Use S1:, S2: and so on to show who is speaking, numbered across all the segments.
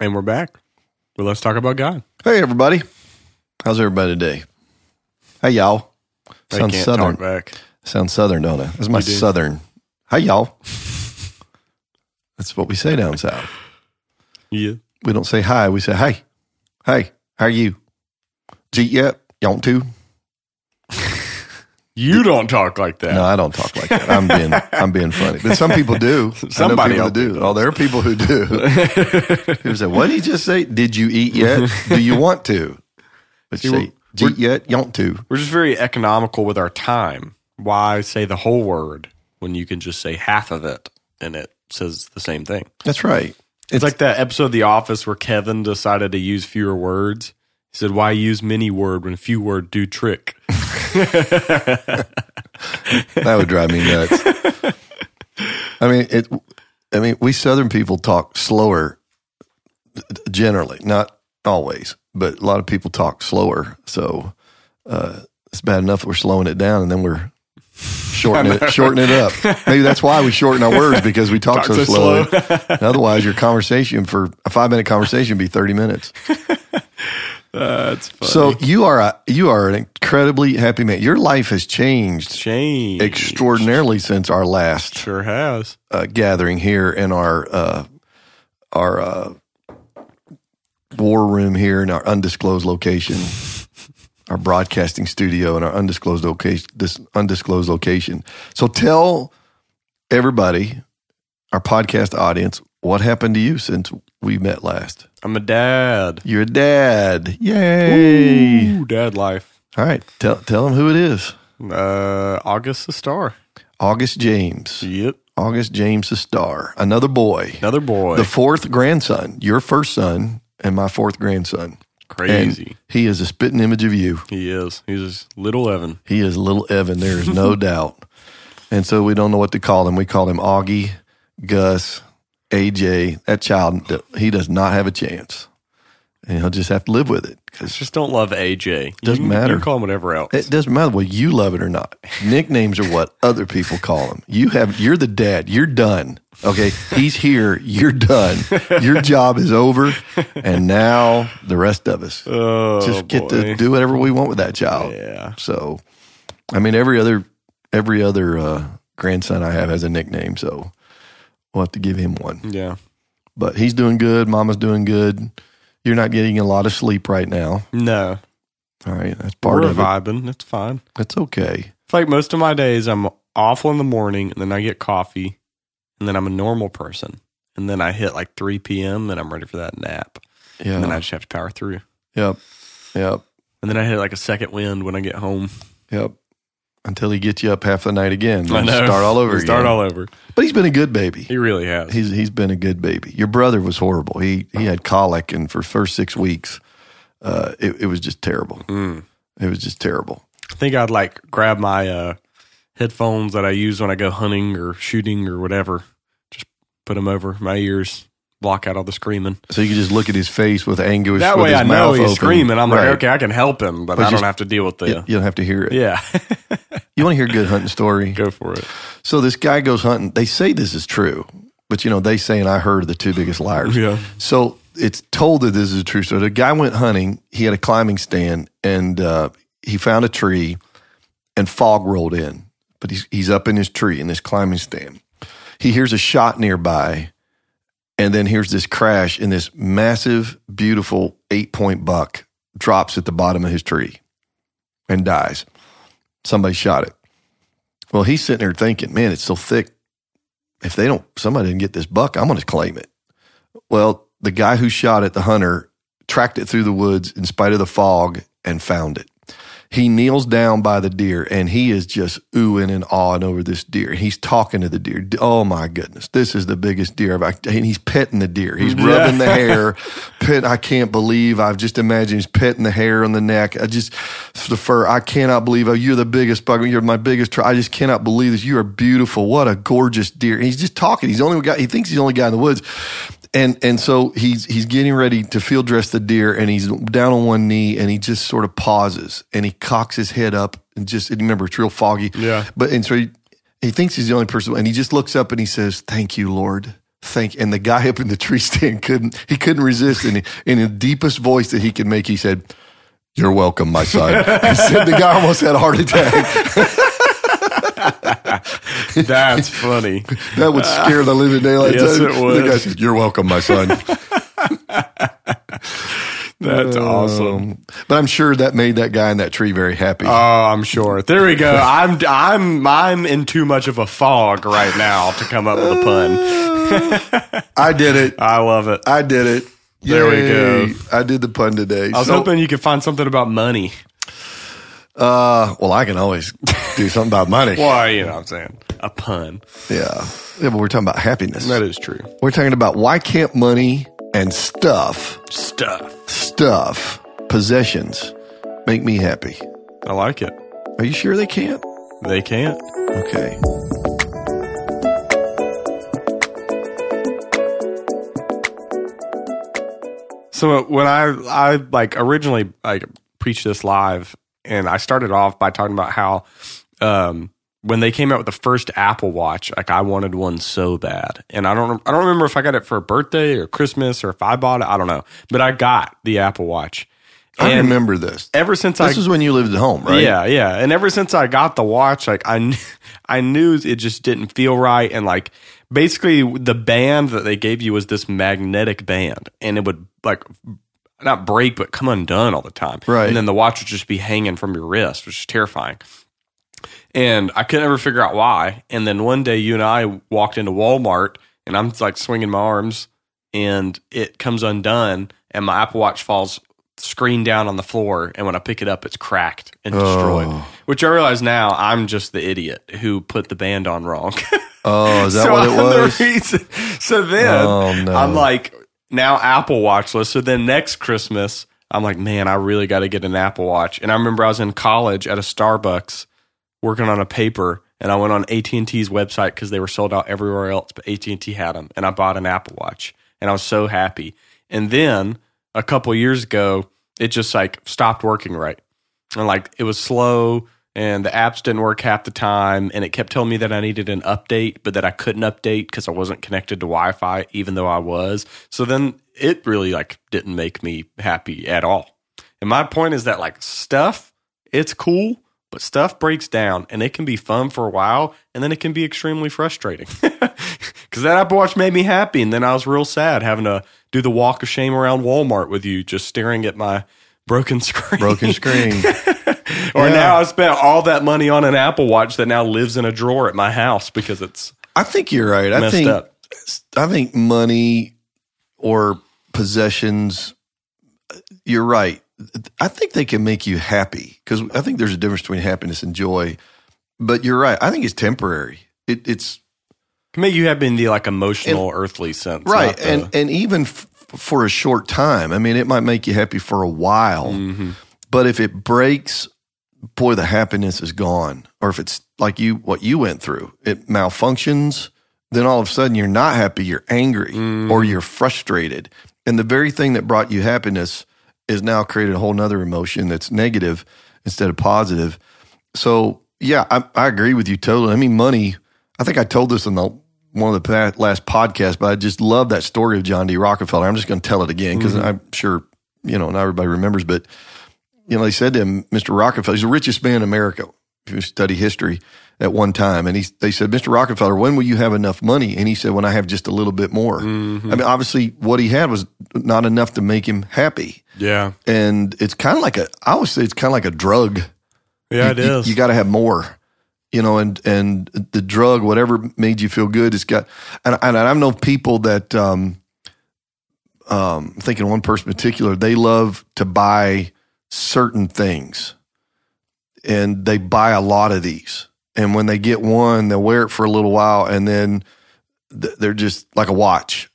S1: And we're back. Well, let's talk about God.
S2: Hey, everybody. How's everybody today? Hey, y'all.
S1: I
S2: Sounds
S1: can't
S2: southern.
S1: talk back.
S2: Sounds southern, don't it? That's my
S1: You do.
S2: southern. Hey, y'all. That's what we say down south.
S1: Yeah.
S2: We don't say hi. We say, hey, hey, how are you? Eat yet? You want to?
S1: You don't talk like that.
S2: No, I don't talk like that. I'm being, I'm being funny. But some people do.
S1: Somebody
S2: people do. Oh, there are people who do. People say, what did he just say? Did you eat yet? Do you want to? But
S1: See,
S2: say,
S1: we're-
S2: eat yet? You want to?
S1: We're just very economical with our time. Why say the whole word when you can just say half of it and it says the same thing?
S2: That's right.
S1: It's like that episode of The Office where Kevin decided to use fewer words. He said, "Why use many word when few word do trick?"
S2: That would drive me nuts. I mean, it. I mean, we Southern people talk slower, generally, not always, but a lot of people talk slower. So uh, it's bad enough we're slowing it down, and then we're shortening it, shortening it up. Maybe that's why we shorten our words because we talk,
S1: Talk
S2: so,
S1: so
S2: slow.
S1: slow.
S2: Otherwise, your conversation for a five minute conversation would be thirty minutes.
S1: That's funny.
S2: So you are a, you are an incredibly happy man. Your life has changed
S1: change
S2: extraordinarily since our last
S1: Sure has.
S2: uh, gathering here in our uh, our uh, war room here in our undisclosed location, our broadcasting studio in our undisclosed location. This undisclosed location. So tell everybody, our podcast audience, what happened to you since we met last.
S1: I'm a dad.
S2: You're a dad. Yay!
S1: Ooh, dad life.
S2: All right, tell tell them who it is.
S1: Uh, August the star.
S2: August James.
S1: Yep.
S2: August James the star. Another boy.
S1: Another boy.
S2: the fourth grandson, your first son, and my fourth grandson.
S1: Crazy.
S2: And he is a spitting image of you.
S1: he is. He's little Evan.
S2: He is little Evan. There is no doubt. And so we don't know what to call him. We call him Augie, Gus, AJ. That child, he does not have a chance. And he'll just have to live with it because
S1: Just don't love AJ.
S2: Doesn't
S1: you,
S2: matter.
S1: You call him whatever else.
S2: it doesn't matter whether you love it or not. Nicknames are what other people call him. You have, you're the dad. You're done. Okay. He's here. You're done. Your job is over. And now the rest of us.
S1: oh,
S2: just get
S1: boy.
S2: to do whatever we want with that child.
S1: Yeah.
S2: So, I mean, every other every other uh, grandson I have has a nickname, so we'll have to give him one.
S1: Yeah.
S2: But he's doing good. Mama's doing good. You're not getting a lot of sleep right now.
S1: No.
S2: All right, that's part
S1: We're
S2: of it.
S1: vibing. It's fine.
S2: That's okay.
S1: It's like most of my days, I'm awful in the morning, and then I get coffee, and then I'm a normal person, and then I hit like 3 p.m. and I'm ready for that nap,
S2: Yeah.
S1: and then I just have to power through,
S2: yep. Yep.
S1: and then I hit like a second wind when I get home.
S2: Yep. Until he gets you up half the night again.
S1: I know.
S2: Start all over
S1: Start
S2: again.
S1: all over.
S2: But he's been a good baby.
S1: He really has.
S2: He's he's been a good baby. Your brother was horrible. He he had colic, and for first six weeks, uh, it, it was just terrible.
S1: Mm.
S2: It was just terrible.
S1: I think I'd like grab my uh, headphones that I use when I go hunting or shooting or whatever, just put them over my ears, block out all the screaming.
S2: So you can just look at his face with anguish.
S1: That
S2: with
S1: way
S2: his
S1: I know he's
S2: open.
S1: screaming. I'm
S2: Right.
S1: like, okay, I can help him, but,
S2: But
S1: I
S2: just-
S1: don't have to deal with the.
S2: You, don't have to hear it.
S1: Yeah,
S2: You want to hear a good hunting story?
S1: go for it.
S2: So this guy goes hunting. They say this is true, but you know they say, and I heard the two biggest liars.
S1: Yeah.
S2: So it's told that this is a true. story. the guy went hunting. He had a climbing stand, and uh, he found a tree, and fog rolled in. But he's he's up in his tree in this climbing stand. He hears a shot nearby, and then here's this crash, and this massive, beautiful eight point buck drops at the bottom of his tree, and dies. Somebody shot it. Well, he's sitting there thinking, man, it's so thick. If they don't, somebody didn't get this buck, I'm going to claim it. Well, the guy who shot it, the hunter, tracked it through the woods in spite of the fog and found it. He kneels down by the deer and he is just oohing and awing over this deer. He's talking to the deer. Oh my goodness, this is the biggest deer I've. And he's petting the deer. He's rubbing the hair. Pet. I can't believe. I've just imagined he's petting the hair on the neck. I just the fur. I cannot believe. Oh, you're the biggest buck. You're my biggest. Tr- I just cannot believe this. You are beautiful. What a gorgeous deer. And he's just talking. He's the only guy. He thinks he's the only guy in the woods. And and so he's he's getting ready to field dress the deer, and he's down on one knee, and he just sort of pauses, and he cocks his head up, and just and remember it's real foggy.
S1: Yeah.
S2: But and so he he thinks he's the only person, and he just looks up and he says, "Thank you, Lord, thank and the guy up in the tree stand couldn't he couldn't resist and he, in the deepest voice that he could make he said you're welcome my son he said the guy almost had a heart attack
S1: That's funny.
S2: that would scare the living daylights
S1: Yes,
S2: out
S1: it would.
S2: the guy said you're welcome my son
S1: That's awesome.
S2: Um, but i'm sure that made that guy in that tree very happy
S1: Oh, I'm sure. There we go. I'm I'm I'm in too much of a fog right now to come up with a pun.
S2: i did it
S1: I love it.
S2: i did it
S1: There we go.
S2: I did the pun today
S1: I was
S2: So-
S1: hoping you could find something about money.
S2: Uh well i can always do something about money
S1: Why, you know what I'm saying? A pun.
S2: yeah yeah but we're talking about happiness
S1: That is true.
S2: We're talking about why can't money and stuff,
S1: Stuff.
S2: stuff, possessions make me happy?
S1: I like it.
S2: Are you sure they can't?
S1: They can't.
S2: Okay.
S1: So when I I like originally like preached this live, and I started off by talking about how um, when they came out with the first Apple Watch, like I wanted one so bad, and I don't I don't remember if I got it for a birthday or Christmas or if I bought it. I don't know, but I got the Apple Watch.
S2: I remember this.
S1: ever since I
S2: This is when you lived at home, right?
S1: yeah, yeah. And ever since I got the watch, like I, I knew it just didn't feel right. And like basically, the band that they gave you was this magnetic band, and it would like not break, but come undone all the time.
S2: Right.
S1: And then the watch would just be hanging from your wrist, which is terrifying. And I could never figure out why. And then one day, you and I walked into Walmart, and I'm like swinging my arms, and it comes undone, and my Apple Watch falls screen down on the floor. And when I pick it up, it's cracked and oh. destroyed.
S2: Oh.
S1: Which I realize now I'm just the idiot who put the band on wrong.
S2: Oh, is that
S1: so
S2: what it
S1: I'm the
S2: was?
S1: reason. So then
S2: Oh, no.
S1: I'm like, now Apple Watchless. So then next Christmas, I'm like, man, I really got to get an Apple Watch. And I remember I was in college at a Starbucks working on a paper, and I went on AT and T's website because they were sold out everywhere else, but AT and T had them, and I bought an Apple Watch, and I was so happy. And then a couple years ago, it just like stopped working right, and like it was slow. And the apps didn't work half the time, and it kept telling me that I needed an update, but that I couldn't update because I wasn't connected to Wi-Fi, even though I was. So then it really like didn't make me happy at all. And my point is that like stuff, it's cool, but stuff breaks down and it can be fun for a while and then it can be extremely frustrating. Cause that Apple Watch made me happy and then I was real sad having to do the walk of shame around Walmart with you, just staring at my broken screen.
S2: Broken screen.
S1: or
S2: Yeah.
S1: now I spent all that money on an Apple Watch that now lives in a drawer at my house because it's
S2: I think you're right. I think
S1: up.
S2: I think money or possessions. You're right. I think they can make you happy because I think there's a difference between happiness and joy. But you're right. I think it's temporary. It, it's
S1: Can make you happy in the like emotional, earthly sense.
S2: right,
S1: the-
S2: and and even f- for a short time. I mean, it might make you happy for a while,
S1: Mhm.
S2: but if it breaks, boy, the happiness is gone. Or if it's like you, what you went through, it malfunctions. Then all of a sudden, you're not happy. You're angry mm. or you're frustrated, and the very thing that brought you happiness is now created a whole nother emotion that's negative instead of positive. So yeah, I, I agree with you totally. I mean, money. I think I told this in the one of the last podcasts, but I just love that story of John D. Rockefeller. I'm just going to tell it again because mm-hmm. I'm sure you know not everybody remembers. But you know, they said to him, Mr. Rockefeller, he's the richest man in America. If you study history, at one time, and he they said, Mr. Rockefeller, when will you have enough money? And he said, when I have just a little bit more. I mean, obviously, what he had was not enough to make him happy,
S1: Yeah.
S2: and it's kind of like a. I always say it's kind of like a drug
S1: Yeah, it
S2: you,
S1: is.
S2: You, got to have more, you know, and and the drug, whatever made you feel good, it's got. And, and I know people that, um, um, I'm thinking one person in particular, they love to buy certain things, and they buy a lot of these. And when they get one, they'll wear it for a little while, and then they're just like a watch.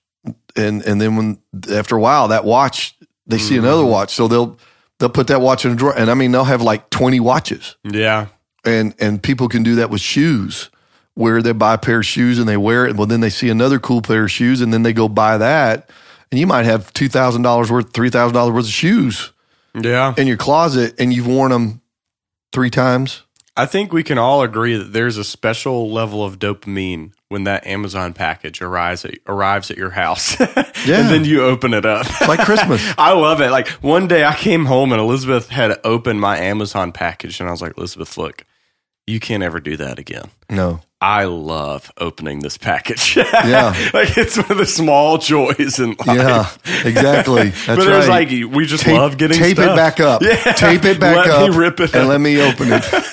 S2: And and then when after a while, that watch they see another mm-hmm. watch, so they'll they'll put that watch in a drawer, and I mean they'll have like twenty watches,
S1: yeah.
S2: and and people can do that with shoes, where they buy a pair of shoes and they wear it, well then they see another cool pair of shoes, and then they go buy that, and you might have two thousand dollars worth, three thousand dollars worth of shoes
S1: Yeah.
S2: in your closet, and you've worn them three times.
S1: I think we can all agree that there's a special level of dopamine when that Amazon package arrives at, arrives at your house.
S2: Yeah.
S1: and then you open it up.
S2: Like Christmas.
S1: I love it. Like one day I came home and Elizabeth had opened my Amazon package and I was like, Elizabeth, look, you can't ever do that again.
S2: No.
S1: I love opening this package.
S2: Yeah.
S1: like it's one of the small joys in life.
S2: Yeah, exactly. That's
S1: but there's
S2: right.
S1: like we just
S2: tape,
S1: love getting
S2: tape
S1: stuff.
S2: it back up.
S1: Yeah.
S2: Tape it back
S1: Let
S2: up.
S1: me rip it
S2: and
S1: up.
S2: let me open it.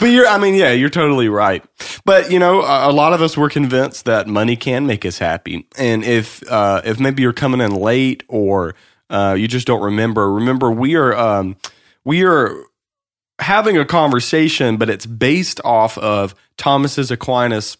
S1: But you're, I mean, yeah, you're totally right. But you know, a, a lot of us were convinced that money can make us happy, and if uh, if maybe you're coming in late or uh, you just don't remember, remember we are um, we are having a conversation, but it's based off of Thomas's Aquinas.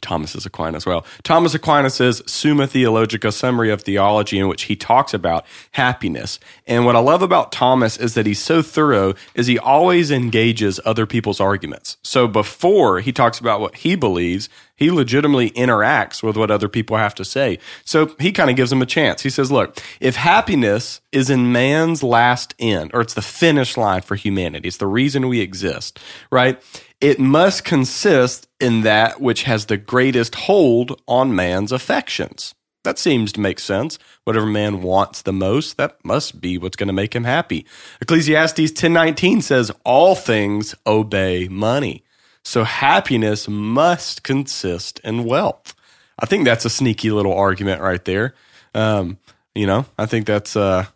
S1: Thomas's Aquinas. Well, Thomas Aquinas's Summa Theologica summary of theology, in which he talks about happiness. And what I love about Thomas is that he's so thorough, is he always engages other people's arguments. So before he talks about what he believes, he legitimately interacts with what other people have to say. So he kind of gives them a chance. He says, look, if happiness is in man's last end, or it's the finish line for humanity, it's the reason we exist, right? It must consist in that which has the greatest hold on man's affections. That seems to make sense. Whatever man wants the most, that must be what's going to make him happy. Ecclesiastes 10:19 says all things obey money. So happiness must consist in wealth. I think that's a sneaky little argument right there. Um, you know, I think that's uh,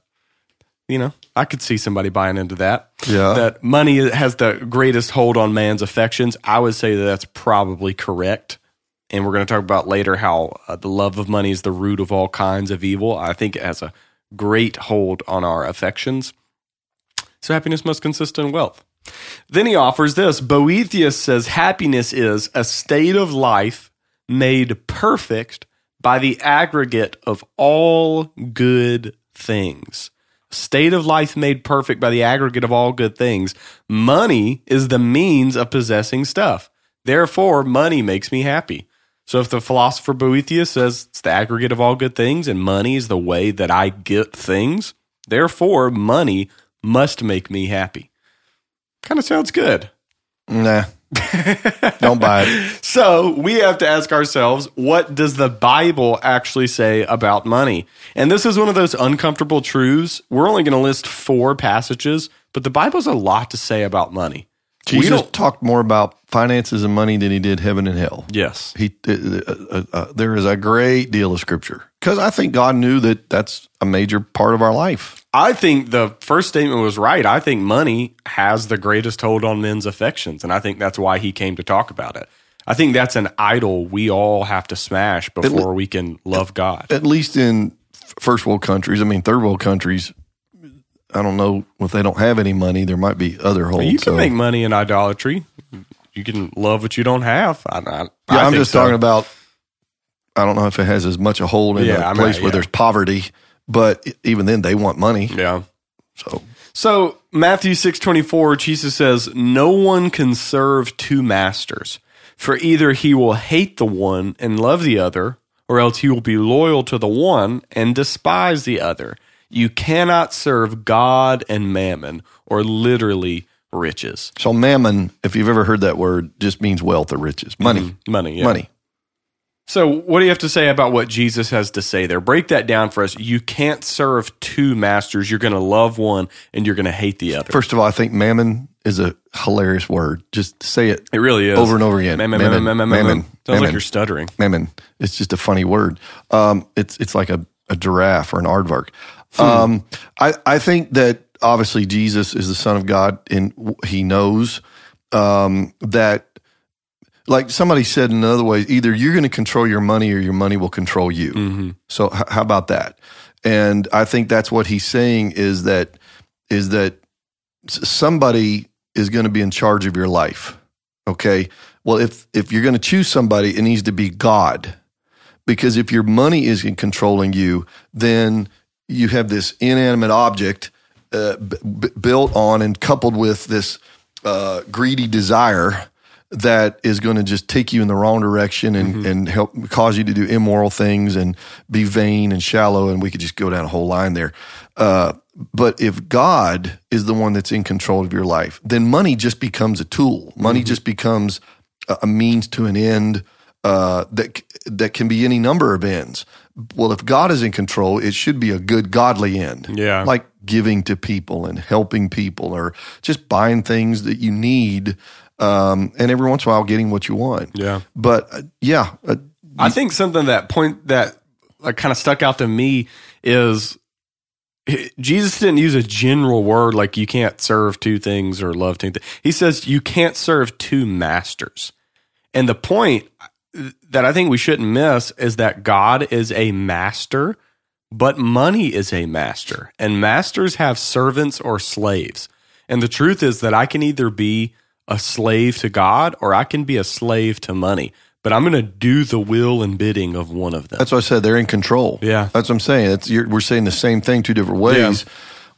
S1: you know, I could see somebody buying into that.
S2: Yeah.
S1: That money has the greatest hold on man's affections. I would say that that's probably correct. And we're going to talk about later how uh, the love of money is the root of all kinds of evil. I think it has a great hold on our affections. So happiness must consist in wealth. Then he offers this. Boethius says happiness is a state of life made perfect by the aggregate of all good things. State of life made perfect by the aggregate of all good things. Money is the means of possessing stuff. Therefore, money makes me happy. So if the philosopher Boethius says it's the aggregate of all good things and money is the way that I get things, therefore money must make me happy. Kind of sounds good.
S2: Nah. Don't buy it.
S1: So we have to ask ourselves, what does the Bible actually say about money? And this is one of those uncomfortable truths. We're only going to list four passages, but the Bible has a lot to say about money.
S2: Jesus talked more about finances and money than he did heaven and hell.
S1: Yes.
S2: He, uh, uh, uh, there is a great deal of scripture because I think God knew that that's a major part of our life.
S1: I think the first statement was right. I think money has the greatest hold on men's affections, and I think that's why he came to talk about it. I think that's an idol we all have to smash before we can love God.
S2: At least in first world countries, I mean third world countries. I don't know if they don't have any money. There might be other holds.
S1: You can
S2: so-
S1: make money in idolatry. You can love what you don't have. I, I,
S2: Yeah,
S1: I
S2: I'm just
S1: so.
S2: talking about. I don't know if it has as much a hold in
S1: Yeah,
S2: a
S1: I mean,
S2: place where
S1: yeah.
S2: there's poverty, but even then they want money.
S1: Yeah.
S2: So
S1: So Matthew six twenty four, Jesus says, "No one can serve two masters, for either he will hate the one and love the other, or else he will be loyal to the one and despise the other. You cannot serve God and mammon, or literally riches,
S2: So mammon, if you've ever heard that word, just means wealth or riches, money, mm-hmm.
S1: money, yeah.
S2: money.
S1: So, what do you have to say about what Jesus has to say there? Break that down for us. You can't serve two masters. You're going to love one and you're going to hate the other.
S2: First of all, I think mammon is a hilarious word. Just say it
S1: it really is
S2: over and over again.
S1: Mammon, mammon, mammon, mammon.
S2: mammon,
S1: Sounds like you're stuttering.
S2: mammon. It's just a funny word. Um, it's it's like a, a giraffe or an aardvark. Um, I I think that obviously Jesus is the Son of God, and He knows um, that. Like somebody said in another way, either you're going to control your money or your money will control you. So h- how about that? And I think that's what he's saying is that is that somebody is going to be in charge of your life. Okay. Well, if if you're going to choose somebody, it needs to be God, because if your money is in controlling you, then you have this inanimate object uh, b- built on and coupled with this uh, greedy desire that is going to just take you in the wrong direction and, and help cause you to do immoral things and be vain and shallow. And we could just go down a whole line there. Uh, But if God is the one that's in control of your life, then money just becomes a tool. Money just becomes a, a means to an end uh, that that can be any number of ends. Well, if God is in control, it should be a good godly end.
S1: Yeah.
S2: like giving to people and helping people, or just buying things that you need, um, and every once in a while getting what you want.
S1: Yeah.
S2: But uh, yeah, uh,
S1: I think something that point that like kind of stuck out to me is Jesus didn't use a general word like you can't serve two things or love two things. He says you can't serve two masters. And the point that I think we shouldn't miss is that God is a master, but money is a master. And masters have servants or slaves. And the truth is that I can either be a slave to God or I can be a slave to money. But I'm going to do the will and bidding of one of them.
S2: That's what I said. They're in control.
S1: Yeah.
S2: That's what I'm saying. We're saying the same thing two different ways.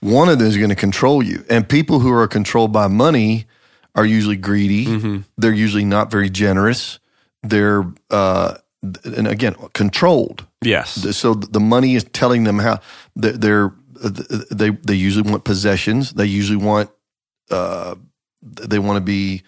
S2: One of them is going to control you. And people who are controlled by money are usually greedy.
S1: Mm-hmm.
S2: They're usually not very generous. They're, uh, and again, controlled.
S1: Yes.
S2: So the money is telling them how they're, they're they they usually want possessions. They usually want uh, they want to be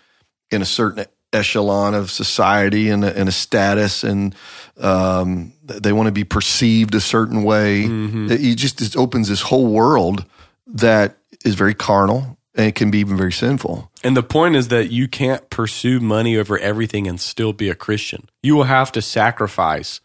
S2: in a certain echelon of society and a, and a status, and um, they want to be perceived a certain way. It just it opens this whole world that is very carnal and it can be even very sinful.
S1: And the point is that you can't pursue money over everything and still be a Christian. You will have to sacrifice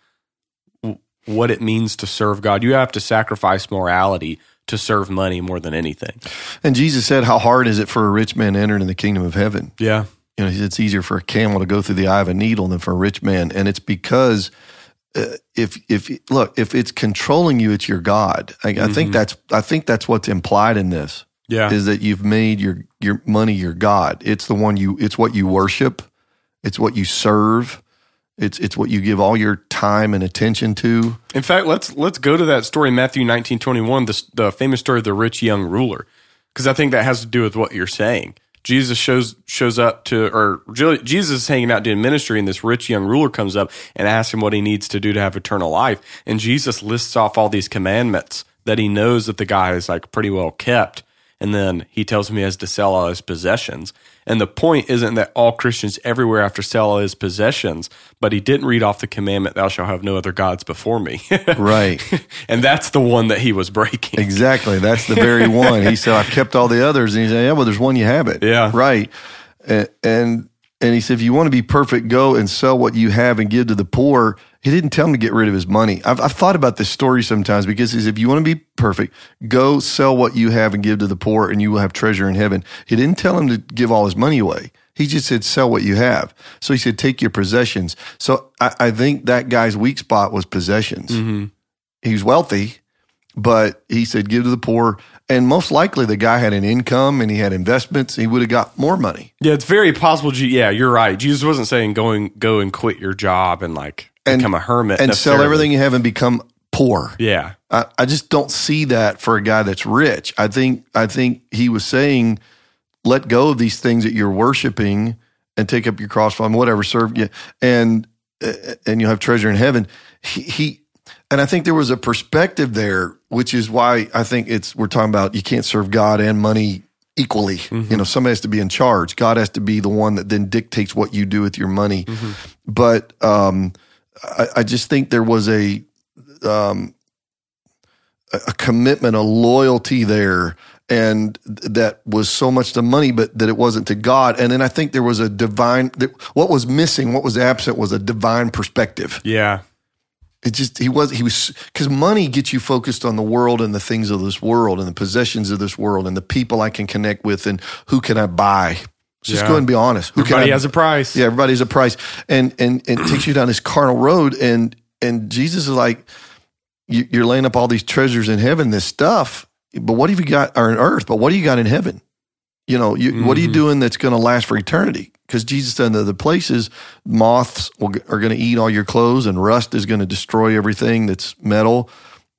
S1: w- what it means to serve God. You have to sacrifice morality to serve money more than anything.
S2: And Jesus said, "How hard is it for a rich man to enter into the kingdom of heaven?"
S1: Yeah.
S2: you know, he said it's easier for a camel to go through the eye of a needle than for a rich man, and it's because uh, if if look if it's controlling you, it's your god. I, I think that's I think that's what's implied in this
S1: Yeah.
S2: is that you've made your your money your god. It's the one you it's what you worship, it's what you serve, it's it's what you give all your time and attention to.
S1: In fact, let's let's go to that story, Matthew nineteen twenty one, the the famous story of the rich young ruler, because I think that has to do with what you're saying. Jesus shows shows up to, or Jesus is hanging out doing ministry, and this rich young ruler comes up and asks him what he needs to do to have eternal life, and Jesus lists off all these commandments that he knows that the guy is like pretty well kept, and then he tells him he has to sell all his possessions. And the point isn't that all Christians everywhere have to sell all his possessions, but he didn't read off the commandment, "Thou shalt have no other gods before me."
S2: Right.
S1: and that's the one that he was breaking.
S2: Exactly. That's the very one. He said, I've kept all the others. And he said, Yeah, well, there's one you have it.
S1: Yeah.
S2: Right. And, and, and he said, if you want to be perfect, go and sell what you have and give to the poor. He didn't tell him to get rid of his money. I've, I've thought about this story sometimes because he says, if you want to be perfect, go sell what you have and give to the poor and you will have treasure in heaven. He didn't tell him to give all his money away. He just said, sell what you have. So he said, take your possessions. So I, I think that guy's weak spot was possessions. Mm-hmm. He was wealthy, but he said, give to the poor. And most likely the guy had an income and he had investments. He would have got more money.
S1: Yeah, it's very possible. Yeah, you're right. Jesus wasn't saying go and go and quit your job and like
S2: And-
S1: become a hermit
S2: and sell everything you have and become poor.
S1: Yeah,
S2: I, I just don't see that for a guy that's rich. I think I think he was saying, let go of these things that you're worshiping and take up your cross from whatever serve you and uh, and you'll have treasure in heaven. He, he and I think there was a perspective there, which is why I think it's we're talking about you can't serve God and money equally. You know, somebody has to be in charge. God has to be the one that then dictates what you do with your money. But um, I, I just think there was a um, a a commitment, a loyalty there, and that was so much to money, but that it wasn't to God. And then I think there was a divine. What was missing, what was absent, was a divine perspective.
S1: yeah,
S2: It just he was he was because money gets you focused on the world and the things of this world and the possessions of this world and the people I can connect with and who can I buy. Just
S1: Yeah.
S2: go ahead and be honest. Who
S1: everybody
S2: can I,
S1: has a price.
S2: yeah, everybody has a price, and and, and it takes you down this carnal road, and and Jesus is like, you, you're laying up all these treasures in heaven, this stuff, but what have you got, or on earth? But what do you got in heaven? You know, you, what are you mm-hmm. doing that's going to last for eternity? Because Jesus said that the places moths will, are going to eat all your clothes, and rust is going to destroy everything that's metal.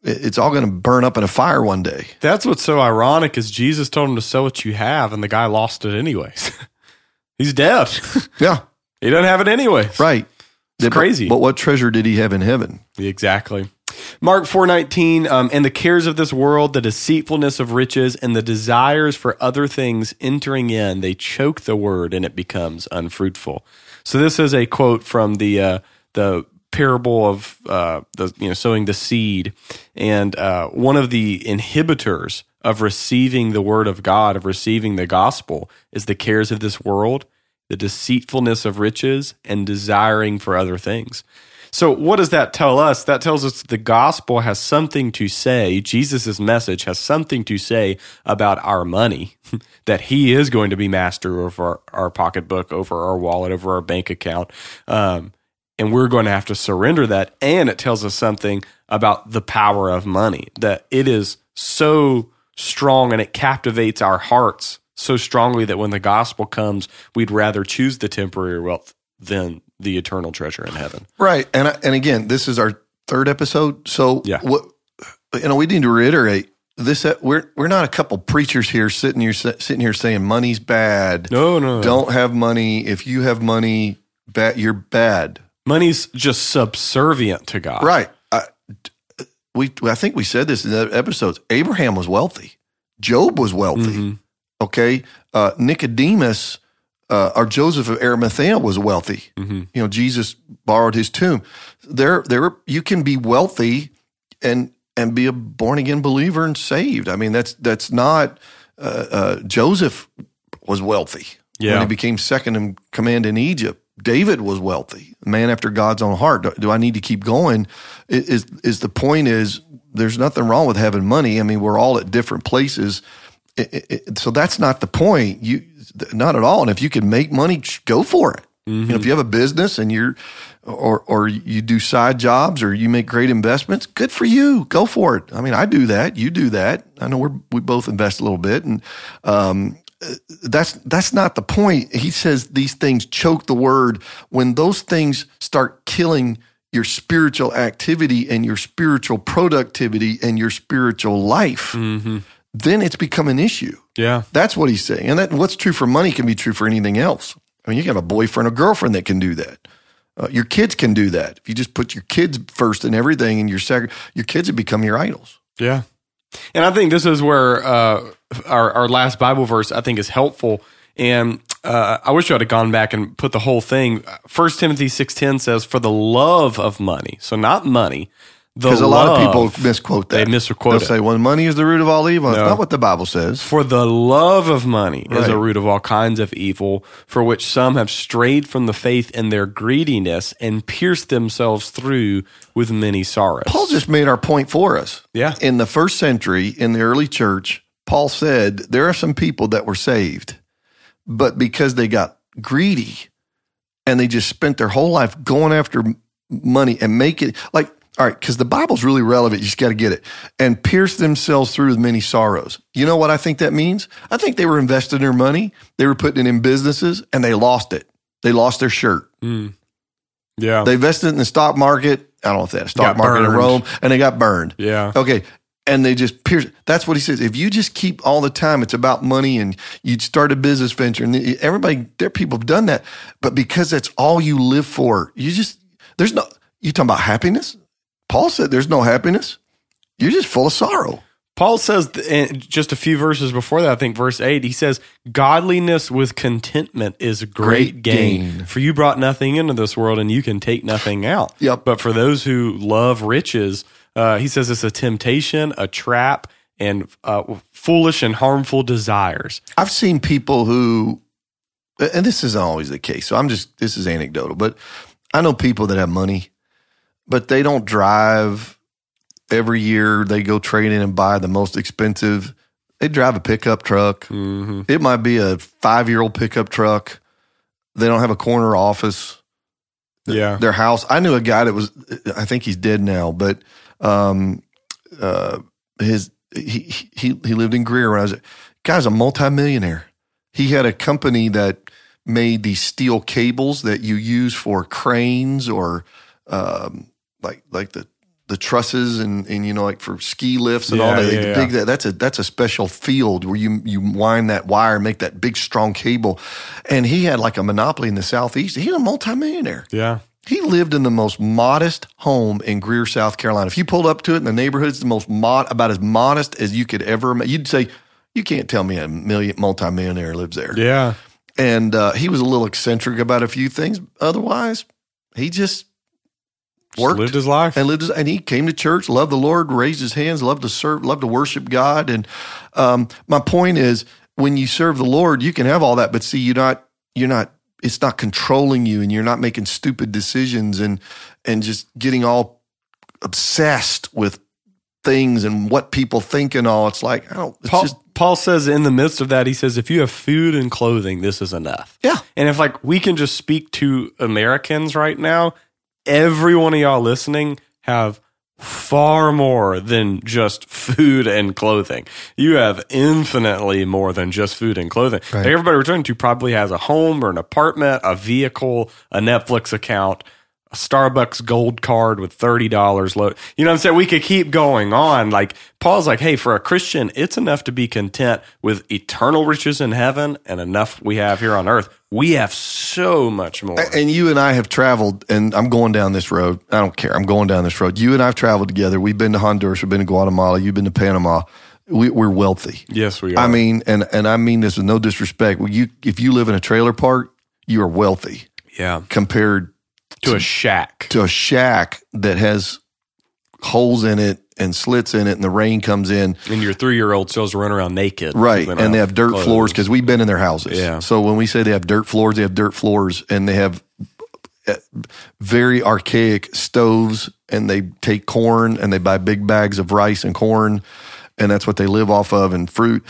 S2: It- It's all going to burn up in a fire one day.
S1: That's what's so ironic is Jesus told him to sell what you have, and the guy lost it anyways. He's dead.
S2: Yeah,
S1: he doesn't have it anyways.
S2: right. It's
S1: crazy.
S2: But what treasure did he have in heaven?
S1: Exactly. Mark 4:19 um, and the cares of this world the deceitfulness of riches and the desires for other things entering in they choke the word and it becomes unfruitful. So this is a quote from the uh, the parable of uh, the you know sowing the seed and uh, one of the inhibitors of receiving the word of God of receiving the gospel is the cares of this world, the deceitfulness of riches and desiring for other things. So, what does that tell us? That tells us the gospel has something to say. Jesus' message has something to say about our money, that he is going to be master over our, our pocketbook, over our wallet, over our bank account. Um, and we're going to have to surrender that. And it tells us something about the power of money, that it is so strong and it captivates our hearts so strongly that when the gospel comes, we'd rather choose the temporary wealth than the eternal treasure in heaven.
S2: Right. And I- and again, this is our third episode. So
S1: Yeah.
S2: what you know, we need to reiterate this uh, we're we're not a couple preachers here sitting here sitting here saying money's bad.
S1: No, no, no.
S2: Don't have money. If you have money, bad you're bad.
S1: Money's just subservient to God.
S2: Right. I, we I think we said this in the episodes. Abraham was wealthy. Job was wealthy.
S1: Mhm.
S2: Okay. Uh, Nicodemus uh, or Joseph of Arimathea was wealthy.
S1: Mhm.
S2: You know, Jesus borrowed his tomb. There, there, you can be wealthy and and be a born again believer and saved. I mean, that's that's not. Uh, uh, Joseph was wealthy when he became second in command in Egypt. David was wealthy, man after God's own heart. Do, do I need to keep going? Is is the point? Is there's nothing wrong with having money. I mean, we're all at different places. It- it- so that's not the point. You not at all. And if you can make money, go for it. You know, if mm-hmm. you have a business and you're, or or you do side jobs or you make great investments, good for you. Go for it. I mean, I do that. You do that. I know we're we both invest a little bit, and um, uh, that's that's not the point. He says these things choke the word. When those things start killing your spiritual activity and your spiritual productivity and your spiritual life, mm-hmm. Then it's become an issue.
S1: Yeah.
S2: That's what he's saying. And that what's true for money can be true for anything else. I mean, you can have a boyfriend or girlfriend that can do that. Uh, your kids can do that. If you just put your kids first in everything and your sec- your kids have become your idols.
S1: Yeah. And I think this is where uh, our, our last Bible verse, I think, is helpful. And uh, I wish I would have gone back and put the whole thing. First Timothy 6.10 says, for the love of money. So not money. The
S2: Because a lot of people misquote that.
S1: They misquote
S2: They'll
S1: it.
S2: say, well, money is the root of all evil. That's
S1: No.
S2: not what the Bible says.
S1: For the love of money is
S2: Right.
S1: a root of all kinds of evil, for which some have strayed from the faith in their greediness and pierced themselves through with many sorrows.
S2: Paul just made our point for us.
S1: Yeah.
S2: In the first century, in the early church, Paul said there are some people that were saved, but because they got greedy and they just spent their whole life going after m- money and make it like, all right, because the Bible's really relevant. You just got to get it and pierce themselves through with many sorrows. You know what I think that means? I think they were investing their money, they were putting it in businesses, and they lost it. They lost their shirt. Hmm.
S1: yeah.
S2: They invested in the stock market. I don't know if a stock
S1: Got
S2: market in. Rome, and they got burned.
S1: yeah.
S2: Okay. And they just pierce. That's what he says. If you just keep all the time, it's about money and you start a business venture and everybody, there people have done that. But because that's all you live for, you just, there's no, you talking about happiness? Paul said there's no happiness. You're just full of sorrow.
S1: Paul says just a few verses before that, I think verse 8, he says, Godliness with contentment is great,
S2: Great
S1: gain.
S2: gain.
S1: For you brought nothing into this world and you can take nothing out.
S2: Yep.
S1: But for those who love riches, uh, he says it's a temptation, a trap, and uh, foolish and harmful desires.
S2: I've seen people who, and this isn't always the case. So I'm just, this is anecdotal, but I know people that have money, but they don't drive every year. They go trade in and buy the most expensive. They drive a pickup truck.
S1: hmm
S2: It might be a five year old pickup truck. They don't have a corner office.
S1: Yeah.
S2: Their house. I knew a guy that was, I think he's dead now, but um, uh, his he he he lived in Greer when I was. A guy's a multimillionaire. He had a company that made these steel cables that you use for cranes or um, like like the the trusses and and you know like for ski lifts and all that.
S1: yeah,
S2: the
S1: yeah.
S2: big that that's a that's a special field where you you wind that wire, make that big strong cable. And he had like a monopoly in the southeast. He's a multimillionaire.
S1: Yeah.
S2: He lived in the most modest home in Greer, South Carolina. If you pulled up to it in the neighborhood, it's the most mod, about as modest as you could ever. You'd say, you can't tell me a million multimillionaire lives there.
S1: Yeah.
S2: And uh, he was a little eccentric about a few things. Otherwise, he Just worked
S1: lived his life.
S2: and lived his, and he came to church, loved the Lord, raised his hands, loved to serve, loved to worship God. And um, my point is, when you serve the Lord, you can have all that, but see, you're not, you're not, it's not controlling you, and you're not making stupid decisions and and just getting all obsessed with things and what people think and all. It's like I don't. It's
S1: Paul,
S2: just
S1: Paul says in the midst of that, he says, if you have food and clothing, this is enough.
S2: yeah.
S1: And if like we can just speak to Americans right now, every one of y'all listening have far more than just food and clothing. You have infinitely more than just food and clothing.
S2: Right.
S1: Like everybody we're talking to probably has a home or an apartment, a vehicle, a Netflix account, a Starbucks gold card with $30 load. You know what I'm saying? We could keep going on. Like Paul's like, hey, for a Christian, it's enough to be content with eternal riches in heaven and enough we have here on earth. We have so much more.
S2: And you and I have traveled, and I'm going down this road. I don't care. I'm going down this road. You and I have traveled together. We've been to Honduras. We've been to Guatemala. You've been to Panama. We, we're wealthy.
S1: yes, we are.
S2: I mean, and and I mean this with no disrespect. Well, you if you live in a trailer park, you are wealthy
S1: yeah.
S2: compared
S1: To a shack.
S2: to a shack that has holes in it and slits in it, and the rain comes in.
S1: And your three year old to run around naked.
S2: Right, and they have dirt
S1: clothes.
S2: floors because we've been in their houses.
S1: Yeah.
S2: So when we say they have dirt floors, they have dirt floors, and they have uh, very archaic stoves, and they take corn and they buy big bags of rice and corn, and that's what they live off of, and fruit.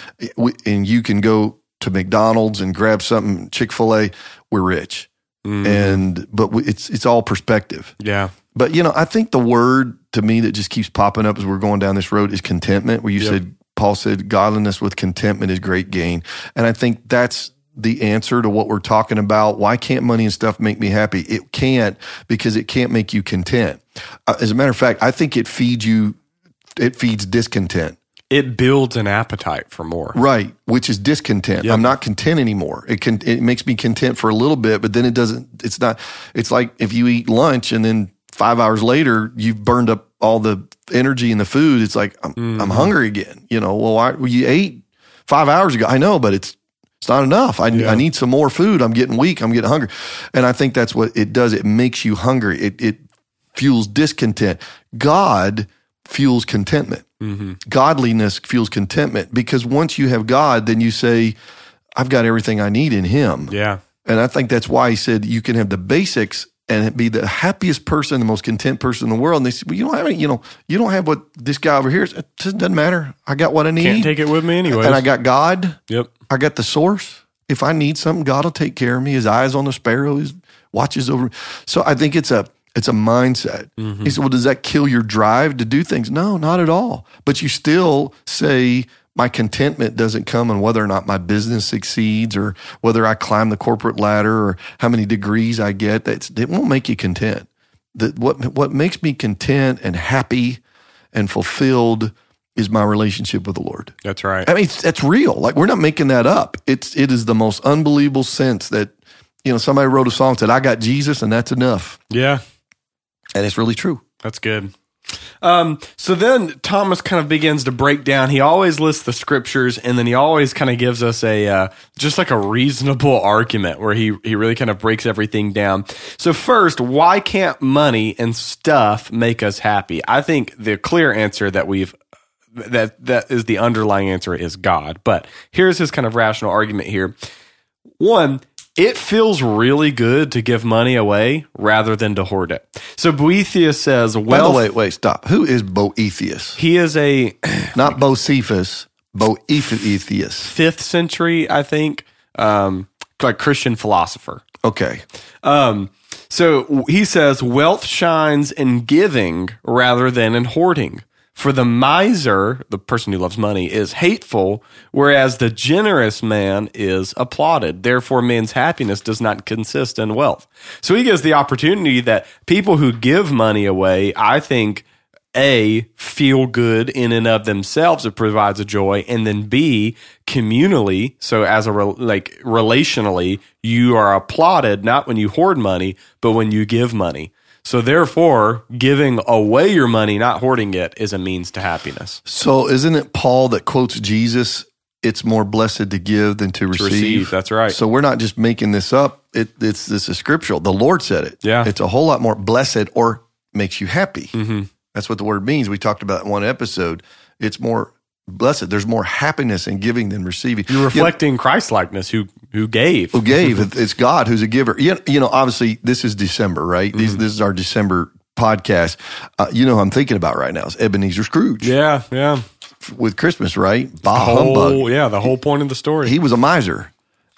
S2: And you can go to McDonald's and grab something Chick Fil A. We're rich,
S1: Mhm.
S2: and but it's it's all perspective.
S1: yeah.
S2: But you know, I think the word to me that just keeps popping up as we're going down this road is contentment. Where you
S1: Yep.
S2: said Paul said godliness with contentment is great gain, and I think that's the answer to what we're talking about. Why can't money and stuff make me happy? It can't because it can't make you content. Uh, as a matter of fact, I think it feeds you. It feeds discontent.
S1: It builds an appetite for more.
S2: Right, which is discontent.
S1: Yep.
S2: I'm not content anymore. It can it makes me content for a little bit, but then it doesn't. It's not. It's like if you eat lunch and then five hours later you've burned up all the energy in the food. It's like I'm,
S1: Mm-hmm.
S2: I'm hungry again. You know, well, why, well, you ate five hours ago. I know, but it's it's not enough. I,
S1: Yeah.
S2: I need some more food. I'm getting weak. I'm getting hungry, and I think that's what it does. It makes you hungry. It it fuels discontent. God fuels contentment
S1: Mm-hmm.
S2: godliness fuels contentment because once you have God, then you say, I've got everything I need in Him.
S1: Yeah.
S2: And I think that's why He said you can have the basics and be the happiest person, the most content person in the world. And they said, Well, you don't have any, you know, you don't have what this guy over here is. It doesn't matter. I got what I need.
S1: Can't take it with me anyway.
S2: and I got God.
S1: Yep.
S2: I got the source. If I need something, God will take care of me. His eyes on the sparrow, His watches over. me. So I think it's a it's a mindset. Mm-hmm. He said, "Well, does that kill your drive to do things?" No, not at all. But you still say, "My contentment doesn't come on whether or not my business succeeds, or whether I climb the corporate ladder, or how many degrees I get." That's it won't make you content. That what what makes me content and happy and fulfilled is my relationship with the Lord.
S1: That's right.
S2: I mean, that's real. Like we're not making that up. It's it is the most unbelievable sense that you know somebody wrote a song that said, "I got Jesus and that's enough,"
S1: Yeah.
S2: and it's really true.
S1: That's good. Um, so then Thomas kind of begins to break down. He always lists the scriptures, and then he always kind of gives us a uh, just like a reasonable argument where he he really kind of breaks everything down. So first, why can't money and stuff make us happy? I think the clear answer that we've that that is the underlying answer is God. But here's his kind of rational argument here. One, it feels really good to give money away rather than to hoard it. So Boethius says, well,
S2: way, wait, stop. Who is Boethius?
S1: he is a
S2: Not Bocephus. Boethius.
S1: fifth century, I think, um, like Christian philosopher.
S2: Okay.
S1: Um, so he says, wealth shines in giving rather than in hoarding. For the miser, the person who loves money, is hateful, whereas the generous man is applauded. Therefore, man's happiness does not consist in wealth. So he gives the opportunity that people who give money away, I think, A, feel good in and of themselves, it provides a joy. And then B, communally, so as a, like relationally, you are applauded not when you hoard money, but when you give money. So therefore, giving away your money, not hoarding it, is a means to happiness.
S2: So isn't it Paul that quotes Jesus? It's more blessed to give than to receive.
S1: receive, that's right.
S2: So we're not just making this up. It, it's this is scriptural. The Lord said it.
S1: Yeah.
S2: It's a whole lot more blessed or makes you happy.
S1: Mm-hmm.
S2: That's what the word means. We talked about in one episode. It's more blessed. There's more happiness in giving than receiving.
S1: You're reflecting Christ likeness who who gave.
S2: who gave. It's God who's a giver. You, you know, obviously, this is December, right?
S1: Mm-hmm.
S2: These, this is our December podcast. Uh, you know, who I'm thinking about right now is Ebenezer Scrooge
S1: Yeah, yeah.
S2: with Christmas, right? Bah
S1: Whole,
S2: humbug.
S1: yeah, the whole point of the story.
S2: He was a miser,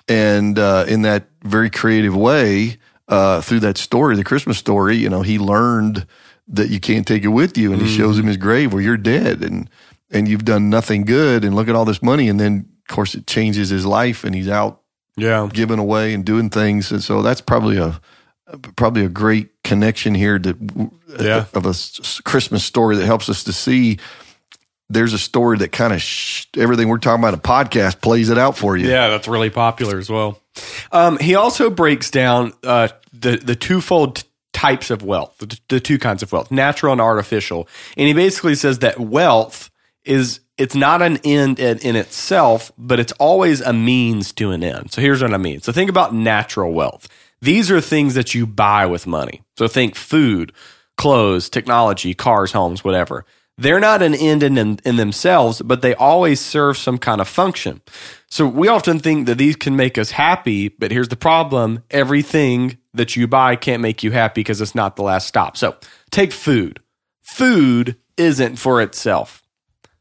S2: and uh, in that very creative way, uh, through that story, the Christmas story, you know, he learned that you can't take it with you, and he shows him his grave where you're dead, and and you've done nothing good, and look at all this money, and then of course it changes his life, and he's out
S1: yeah.
S2: giving away and doing things. And so that's probably a probably a great connection here that
S1: Yeah.
S2: of a Christmas story that helps us to see there's a story that kind of sh- everything we're talking about a podcast plays it out for you.
S1: Yeah, that's really popular as well. Um, he also breaks down uh, the the twofold types of wealth, the, the two kinds of wealth, natural and artificial. And he basically says that wealth is it's not an end in, in itself, but it's always a means to an end. So here's what I mean. So think about natural wealth. These are things that you buy with money. So think food, clothes, technology, cars, homes, whatever. They're not an end in, them- in themselves, but they always serve some kind of function. So we often think that these can make us happy, but here's the problem. Everything that you buy can't make you happy because it's not the last stop. So take food. Food isn't for itself.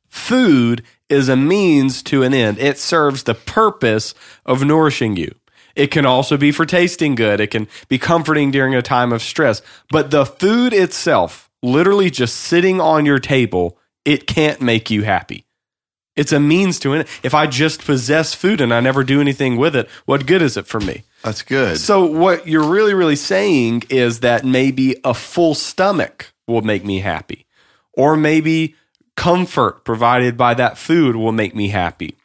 S1: Food is a means to an end. It serves the purpose of nourishing you. It can also be for tasting good. It can be comforting during a time of stress. But the food itself, literally just sitting on your table, it can't make you happy. It's a means to an end. If I just possess food and I never do anything with it, what good is it for me?
S2: That's good.
S1: So what you're really, really saying is that maybe a full stomach will make me happy, or maybe comfort provided by that food will make me happy,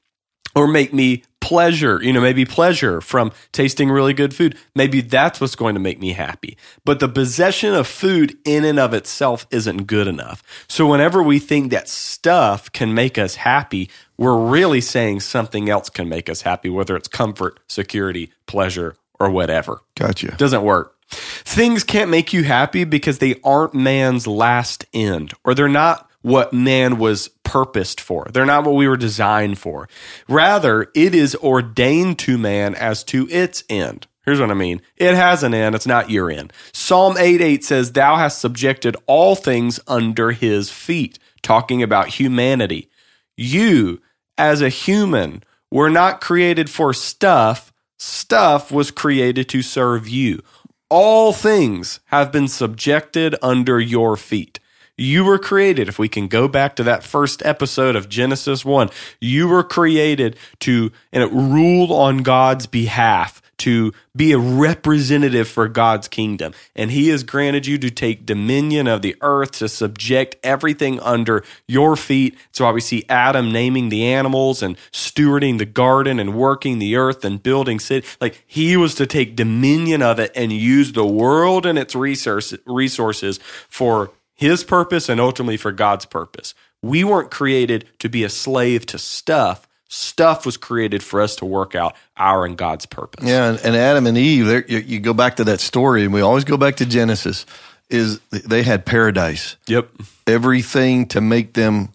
S1: or make me pleasure. You know, maybe pleasure from tasting really good food. Maybe that's what's going to make me happy. But the possession of food in and of itself isn't good enough. So whenever we think that stuff can make us happy, we're really saying something else can make us happy, whether it's comfort, security, pleasure, or whatever.
S2: Gotcha.
S1: Doesn't work. Things can't make you happy because they aren't man's last end, or they're not what man was purposed for. They're not what we were designed for. Rather, it is ordained to man as to its end. Here's what I mean. It has an end. It's not your end. Psalm 8 8 says, Thou hast subjected all things under his feet, talking about humanity. You, as a human, were not created for stuff. Stuff was created to serve you. All things have been subjected under your feet. You were created, if we can go back to that first episode of Genesis 1, you were created to and rule on God's behalf, to be a representative for God's kingdom. And He has granted you to take dominion of the earth, to subject everything under your feet. So why we see Adam naming the animals and stewarding the garden and working the earth and building city. Like he was to take dominion of it and use the world and its resource, resources for his purpose and ultimately for God's purpose. We weren't created to be a slave to stuff. Stuff was created for us to work out our and God's purpose.
S2: Yeah, and, and Adam and Eve, you, you go back to that story, and we always go back to Genesis. Is they had paradise,
S1: Yep.
S2: everything to make them,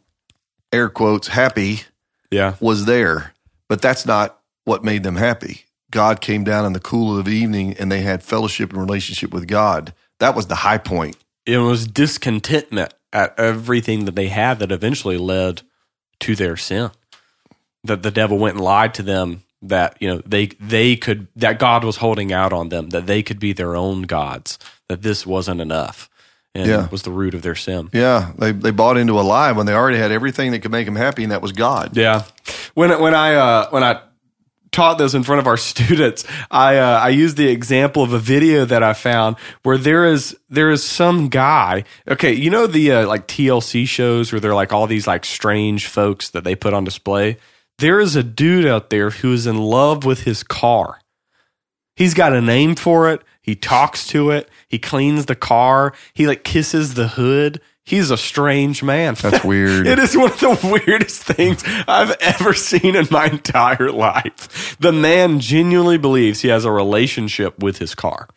S2: air quotes, happy
S1: Yeah.
S2: was there, but that's not what made them happy. God came down in the cool of the evening, and they had fellowship and relationship with God. That was the high point.
S1: It was discontentment at everything that they had that eventually led to their sin. That the devil went and lied to them that you know they they could that God was holding out on them that they could be their own gods that this wasn't enough and
S2: Yeah.
S1: was the root of their sin.
S2: Yeah, they they bought into a lie when they already had everything that could make them happy, and that was God.
S1: Yeah. When when I uh, when I taught this in front of our students, I uh, I used the example of a video that I found where there is there is some guy. Okay, you know the uh, like TLC shows where they're like all these like strange folks that they put on display. There is a dude out there who is in love with his car. He's got a name for it. He talks to it. He cleans the car. He like kisses the hood. He's a strange man.
S2: That's weird.
S1: it is one of the weirdest things I've ever seen in my entire life. The man genuinely believes he has a relationship with his car.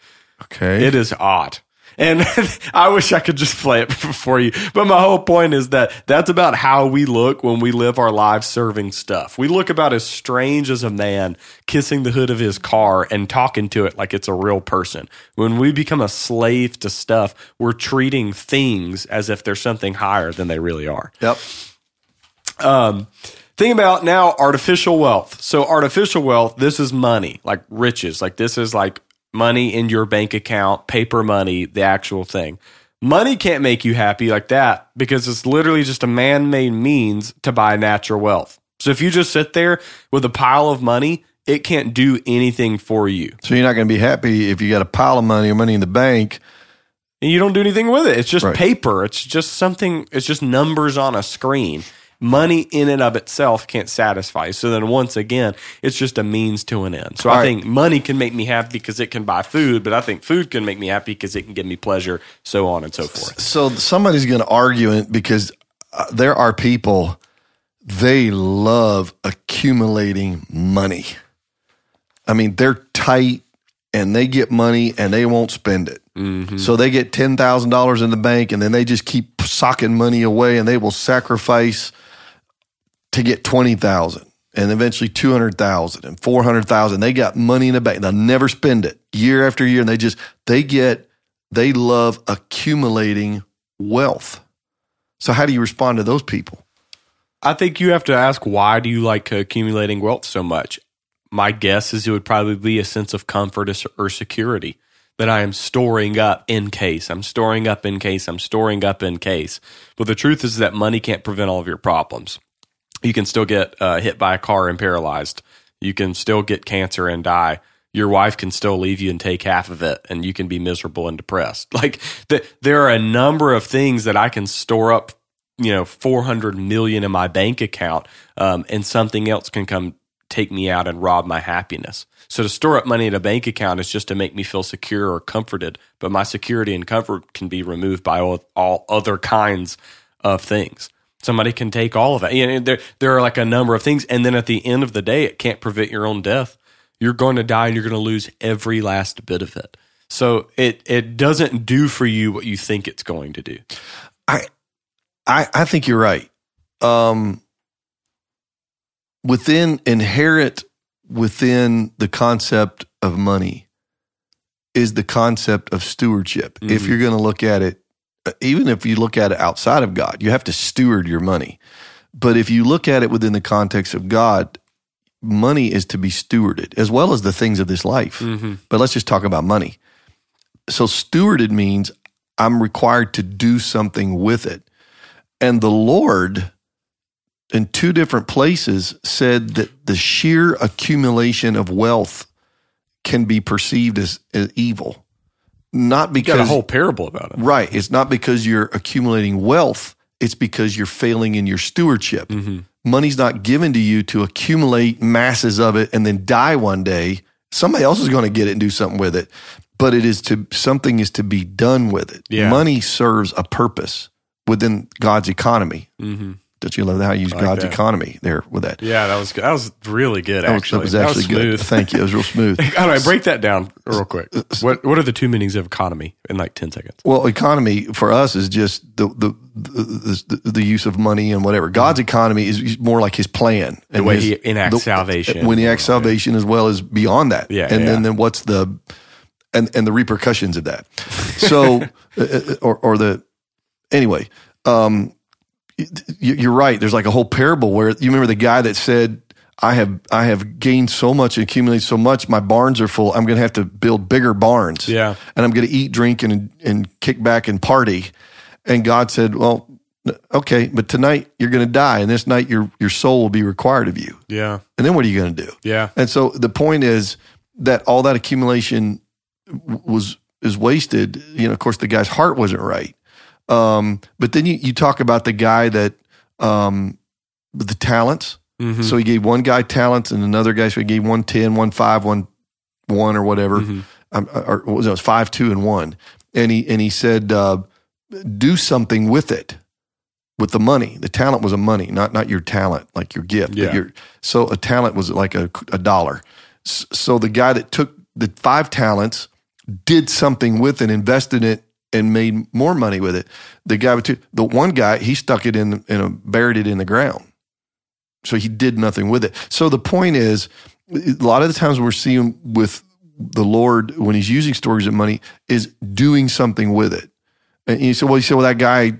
S2: Okay.
S1: It is odd. And I wish I could just play it for you. But my whole point is that that's about how we look when we live our lives serving stuff. We look about as strange as a man kissing the hood of his car and talking to it like it's a real person. When we become a slave to stuff, we're treating things as if they're something higher than they really are.
S2: Yep.
S1: Um, think about now artificial wealth. So artificial wealth, this is money, like riches. Like this is like money in your bank account, paper money, the actual thing. Money can't make you happy like that because it's literally just a man made means to buy natural wealth. So if you just sit there with a pile of money, it can't do anything for you.
S2: So you're not going to be happy if you got a pile of money or money in the bank.
S1: And you don't do anything with it. It's just
S2: Right.
S1: paper. It's just something, it's just numbers on a screen. Money in and of itself can't satisfy. you. So then once again, it's just a means to an end. So I
S2: All right.
S1: think money can make me happy because it can buy food, but I think food can make me happy because it can give me pleasure, so on and so forth.
S2: So somebody's going to argue it because uh, there are people they love accumulating money. I mean, they're tight and they get money and they won't spend it. So they get ten thousand dollars in the bank and then they just keep socking money away and they will sacrifice to get twenty thousand and eventually two hundred thousand and four hundred thousand. They got money in the bank. They'll never spend it year after year, and they just they get they love accumulating wealth. So how do you respond to those people?
S1: I think you have to ask why do you like accumulating wealth so much? My guess is it would probably be a sense of comfort or- or security that I am storing up in case. I'm storing up in case. I'm storing up in case. But the truth is that money can't prevent all of your problems. You can still get uh, hit by a car and paralyzed. You can still get cancer and die. Your wife can still leave you and take half of it, and you can be miserable and depressed. Like the, there are a number of things that I can store up you know 400 million in my bank account um, and something else can come take me out and rob my happiness so to store up money in a bank account is just to make me feel secure or comforted but my security and comfort can be removed by all, all other kinds of things somebody can take all of it you know, there, there are like a number of things and then at the end of the day it can't prevent your own death you're going to die and you're going to lose every last bit of it so it it doesn't do for you what you think it's going to do
S2: I I, I think you're right. Um, within inherent within the concept of money is the concept of stewardship. If
S1: Mhm.
S2: you're going to look at it, even if you look at it outside of God, you have to steward your money. But if you look at it within the context of God, money is to be stewarded as well as the things of this life.
S1: mm-hmm.
S2: But let's just talk about money. So, stewarded means I'm required to do something with it. And the Lord, in two different places, said that the sheer accumulation of wealth can be perceived as, as evil. Not because
S1: got a whole parable about it
S2: right, it's not because you're accumulating wealth, it's because you're failing in your stewardship
S1: mm-hmm.
S2: money's not given to you to accumulate masses of it and then die one day. Somebody else is going to get it and do something with it. But it is to something is to be done with it.
S1: Yeah.
S2: Money serves a purpose within God's economy.
S1: Mm-hmm.
S2: Don't you love how you use
S1: like
S2: God's
S1: that.
S2: economy there with that?
S1: Yeah, that was good. That was really good.
S2: That was-
S1: Actually,
S2: that was actually good. Thank you. It was real smooth.
S1: All right, break that down real quick. What What are the two meanings of economy in like ten seconds?
S2: Well, economy for us is just the the the, the, the use of money and whatever. God's economy is more like His plan.
S1: The way He enacts salvation.
S2: When He acts salvation, as well as beyond that.
S1: Yeah,
S2: and
S1: yeah.
S2: then then what's the and and the repercussions of that. So uh, or or the anyway. Um, you're right. There's like a whole parable where you remember the guy that said. I have I have gained so much and accumulated so much. My barns are full. I'm going to have to build bigger barns
S1: Yeah.
S2: and I'm going to eat, drink, and and kick back and party. And God said, "Well, Okay, but tonight you're going to die, and this night your your soul will be required of you.
S1: Yeah.
S2: And then what are you going to do?
S1: Yeah.
S2: And so the point is that all that accumulation was is wasted. You know, of course, the guy's heart wasn't right. Um, but then you, you talk about the guy that um, the talents.
S1: Mhm.
S2: So he gave one guy talents and another guy, so he gave one 10, one five, one one or whatever.
S1: Mhm.
S2: Um, or what was it? It was five, two, and one. And he and he said, uh, do something with it, with the money. The talent was a money, not not your talent, like your gift.
S1: Yeah.
S2: Your, so a talent was like a, a dollar. So the guy that took the five talents did something with it, invested it, and made more money with it. The guy with two, the one guy, he stuck it in, in a, buried it in the ground. So he did nothing with it. So the point is, a lot of the times we're seeing with the Lord when He's using stories of money is doing something with it. And you say, well, you say, well, that guy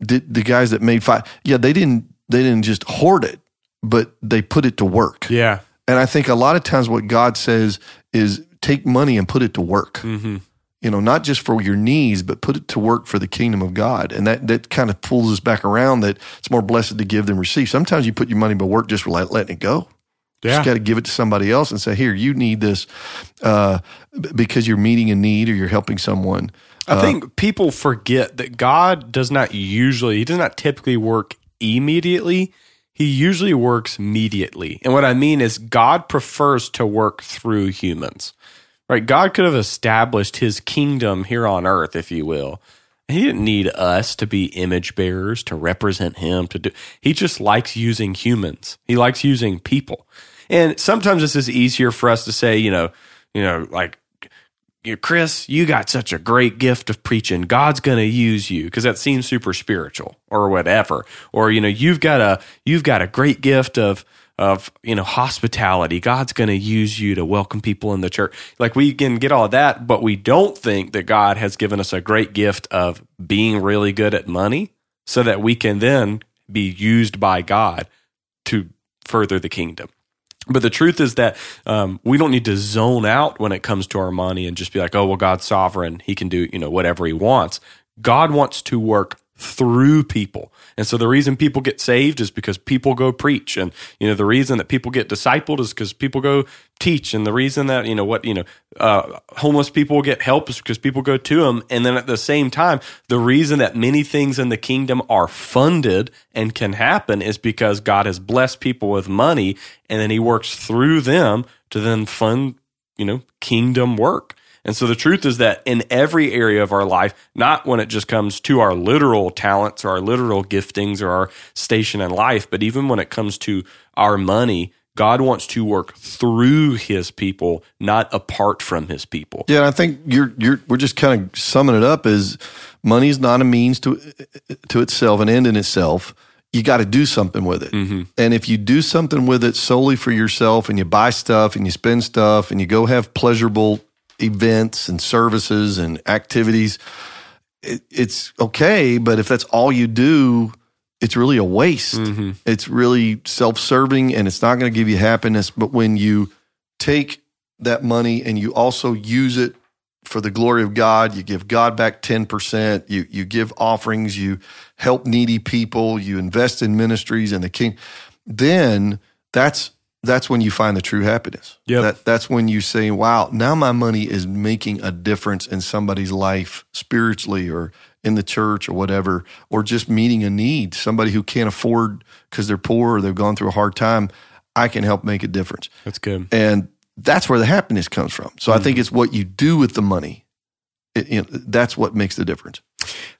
S2: did the guys that made five, yeah, they didn't they didn't just hoard it, but they put it to work.
S1: Yeah.
S2: And I think a lot of times what God says is take money and put it to work.
S1: hmm
S2: You know, not just for your needs, but put it to work for the kingdom of God. And that that kind of pulls us back around that it's more blessed to give than receive. Sometimes you put your money to work just for letting it go.
S1: Yeah.
S2: just got to give it to somebody else and say, "Here, you need this," uh, because you're meeting a need or you're helping someone.
S1: I think people forget that God does not usually, He does not typically work immediately. He usually works mediately. And what I mean is, God prefers to work through humans, right? God could have established His kingdom here on earth, if you will. He didn't need us to be image bearers to represent Him. To do, He just likes using humans. He likes using people. And sometimes this is easier for us to say, you know, you know, like Chris, you got such a great gift of preaching. God's going to use you because that seems super spiritual or whatever. Or you know, you've got a you've got a great gift of of you know hospitality. God's going to use you to welcome people in the church. Like we can get all that, but we don't think that God has given us a great gift of being really good at money, so that we can then be used by God to further the kingdom. But the truth is that um, we don't need to zone out when it comes to our money and just be like, oh, well, God's sovereign. He can do, you know, whatever he wants. God wants to work through people. And so the reason people get saved is because people go preach. And, you know, the reason that people get discipled is because people go teach. And the reason that, you know, what, you know, uh, homeless people get help is because people go to them. And then at the same time, the reason that many things in the kingdom are funded and can happen is because God has blessed people with money and then he works through them to then fund, you know, kingdom work. And so the truth is that in every area of our life, not when it just comes to our literal talents or our literal giftings or our station in life, but even when it comes to our money, God wants to work through his people, not apart from his people.
S2: Yeah, I think you're you're we're just kind of summing it up as money is not a means to to itself, an end in itself. You got to do something with it. Mm-hmm. And if you do something with it solely for yourself and you buy stuff and you spend stuff and you go have pleasurable events and services and activities, it, it's okay. But if that's all you do, it's really a waste. Mm-hmm. It's really self serving and it's not going to give you happiness. But when you take that money and you also use it for the glory of God, you give God back 10%, you, you give offerings, you help needy people, you invest in ministries and the king, then that's that's when you find the true happiness.
S1: Yep.
S2: That that's when you say, Wow, now my money is making a difference in somebody's life spiritually or in the church or whatever, or just meeting a need, somebody who can't afford because they're poor or they've gone through a hard time. I can help make a difference.
S1: That's good.
S2: And that's where the happiness comes from. So I hmm. think it's what you do with the money. It, you know, that's what makes the difference.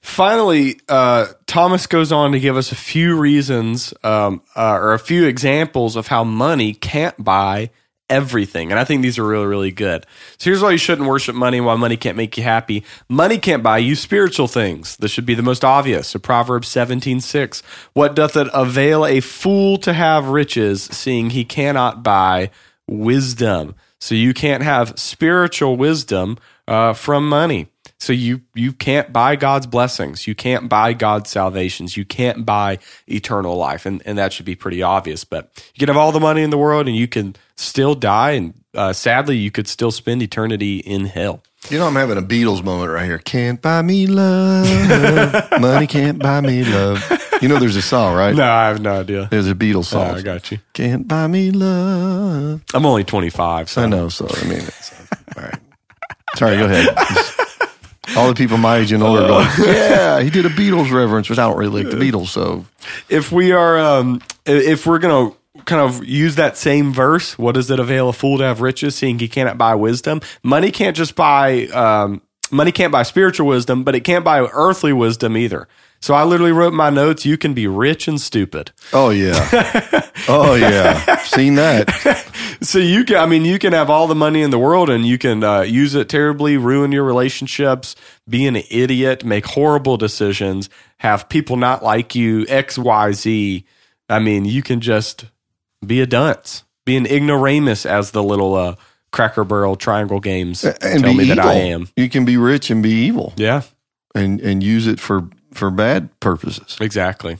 S1: Finally, uh, Thomas goes on to give us a few reasons um, uh, or a few examples of how money can't buy everything. And I think these are really, really good. So here's why you shouldn't worship money, why money can't make you happy. Money can't buy you spiritual things. This should be the most obvious. So Proverbs 17, 6. What doth it avail a fool to have riches, seeing he cannot buy wisdom? So you can't have spiritual wisdom uh, from money. So you you can't buy God's blessings. You can't buy God's salvations. You can't buy eternal life, and and that should be pretty obvious. But you can have all the money in the world, and you can still die, and uh, sadly, you could still spend eternity in hell.
S2: You know, I'm having a Beatles moment right here. Can't buy me love. Money can't buy me love. You know, there's a song, right?
S1: No, I have no idea.
S2: There's a Beatles
S1: Oh,
S2: song.
S1: I got you.
S2: Can't buy me love.
S1: I'm only 25, so
S2: I know. So, I mean, it's, all right. Sorry, go ahead. All the people my age and older are going, yeah, he did a Beatles reference, which I don't really like the Beatles. So,
S1: if we are um if we're gonna kind of use that same verse what does it avail a fool to have riches seeing he cannot buy wisdom money can't just buy um money can't buy spiritual wisdom but it can't buy earthly wisdom either so i literally wrote my notes you can be rich and stupid
S2: oh, yeah. Oh, yeah. Seen that.
S1: so you can i mean you can have all the money in the world and you can uh, use it terribly ruin your relationships be an idiot make horrible decisions have people not like you X, Y, Z. I mean you can just be a dunce be an ignoramus as the little uh, cracker barrel triangle games
S2: And
S1: tell me
S2: evil.
S1: that i am
S2: You can be rich and be evil
S1: yeah
S2: and, and use it for, for bad purposes.
S1: Exactly.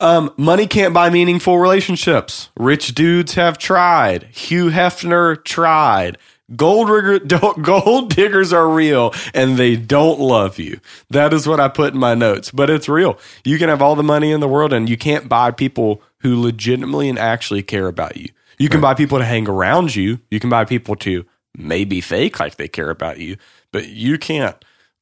S1: Um, money can't buy meaningful relationships. Rich dudes have tried. Hugh Hefner tried. Gold, rigger, gold diggers are real and they don't love you. That is what I put in my notes, but it's real. You can have all the money in the world and you can't buy people who legitimately and actually care about you. You can buy people to hang around you. You can buy people to maybe fake like they care about you, but you can't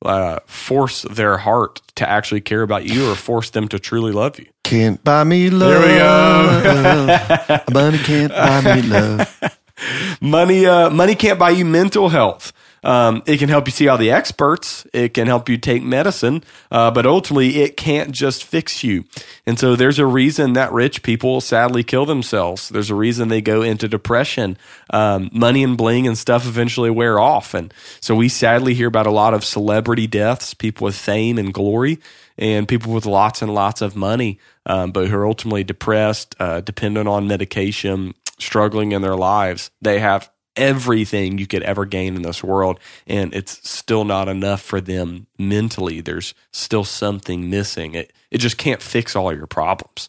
S1: uh, force their heart to actually care about you or force them to truly love you.
S2: Can't buy me love.
S1: There we go.
S2: Money can't buy me love.
S1: Money, uh, money can't buy you mental health. Um, it can help you see all the experts. It can help you take medicine, uh, but ultimately, it can't just fix you. And so, there's a reason that rich people sadly kill themselves. There's a reason they go into depression. Um, money and bling and stuff eventually wear off, and so we sadly hear about a lot of celebrity deaths, people with fame and glory, and people with lots and lots of money, um, but who are ultimately depressed, uh, dependent on medication, struggling in their lives. They have everything you could ever gain in this world, and it's still not enough for them mentally. There's still something missing. It it just can't fix all your problems.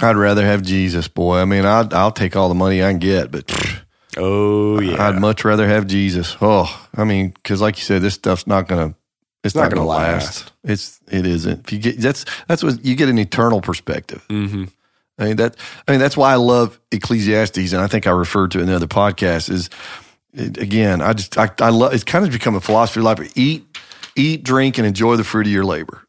S2: I'd rather have Jesus, boy. I mean, I'd, I'll take all the money I can get, but pfft,
S1: Oh yeah,
S2: I'd much rather have Jesus. Oh, I mean, because like you said, this stuff's not gonna. It's
S1: not
S2: not, gonna,
S1: gonna
S2: last.
S1: last.
S2: It's it isn't. If you get that's that's what you get an eternal perspective.
S1: hmm
S2: I mean that. I mean that's why I love Ecclesiastes, and I think I referred to it in the other podcast. Is it, again, I just I, I love. It's kind of become a philosophy of life. Eat, eat, drink, and enjoy the fruit of your labor.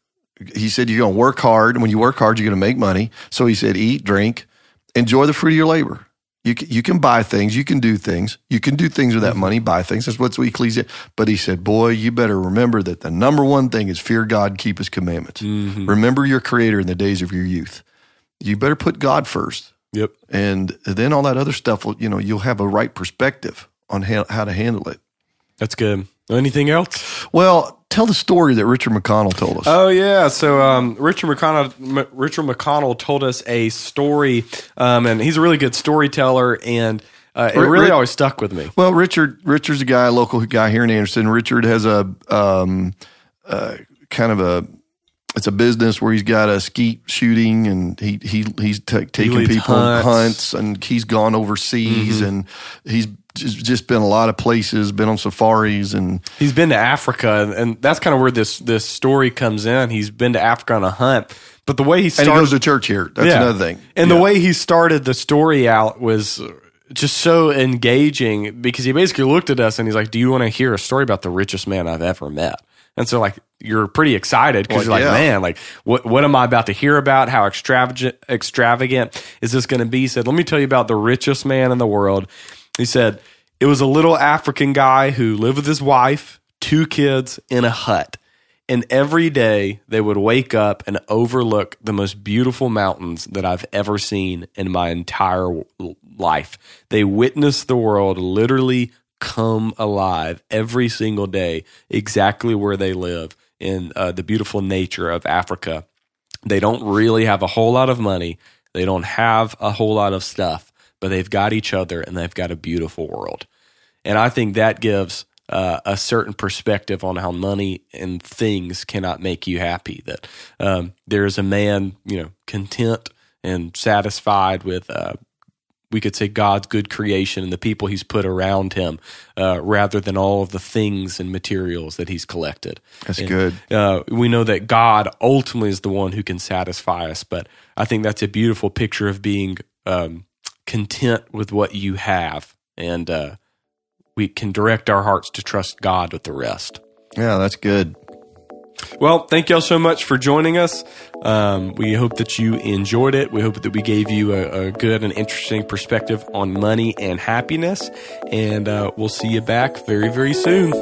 S2: He said you're going to work hard. and When you work hard, you're going to make money. So he said, eat, drink, enjoy the fruit of your labor. You can, you can buy things, you can do things, you can do things with that mm-hmm. money, buy things. That's what's Ecclesiastes. But he said, boy, you better remember that the number one thing is fear God, keep His commandments. Mm-hmm. Remember your Creator in the days of your youth. You better put God first,
S1: Yep.
S2: and then all that other stuff. Will, you know, you'll have a right perspective on how, how to handle it.
S1: That's good. Anything else?
S2: Well, tell the story that Richard McConnell told us.
S1: Oh yeah, so um, Richard McConnell M- Richard McConnell told us a story, um, and he's a really good storyteller, and uh, it really always stuck with me.
S2: Well, Richard Richard's a guy, a local guy here in Anderson. Richard has a um, uh, kind of a it's a business where he's got a skeet shooting, and he he he's ta taking
S1: leads
S2: people
S1: hunts.
S2: hunts, and he's gone overseas, mm-hmm. and he's just, been a lot of places, been on safaris, and
S1: He's been to Africa, and, and that's kind of where this this story comes in. He's been to Africa on a hunt, but the way he
S2: and
S1: started,
S2: he goes to church here. That's
S1: Yeah.
S2: another thing.
S1: And
S2: Yeah.
S1: the way he started the story out was just so engaging because he basically looked at us and he's like, "Do you want to hear a story about the richest man I've ever met?" And so, like, you're pretty excited because you're like,
S2: yeah.
S1: "Man, like, what what am I about to hear about? How extravagant extravagant is this going to be?" He said, "Let me tell you about the richest man in the world." He said it was a little African guy who lived with his wife, two kids, in a hut. And every day they would wake up and overlook the most beautiful mountains that I've ever seen in my entire life. They witnessed the world literally come alive every single day, exactly where they live in uh, the beautiful nature of Africa. They don't really have a whole lot of money, they don't have a whole lot of stuff, but they've got each other and they've got a beautiful world. And I think that gives uh, a certain perspective on how money and things cannot make you happy. That um, there is a man, you know, content and satisfied with uh, we could say God's good creation and the people He's put around Him, uh, rather than all of the things and materials that He's collected.
S2: That's
S1: And,
S2: good.
S1: Uh, we know that God ultimately is the one who can satisfy us, but I think that's a beautiful picture of being um, content with what you have, and uh, we can direct our hearts to trust God with the rest.
S2: Yeah, that's good.
S1: Well, thank y'all so much for joining us. Um, we hope that you enjoyed it. We hope that we gave you a, a good and interesting perspective on money and happiness. And uh, we'll see you back very, very soon.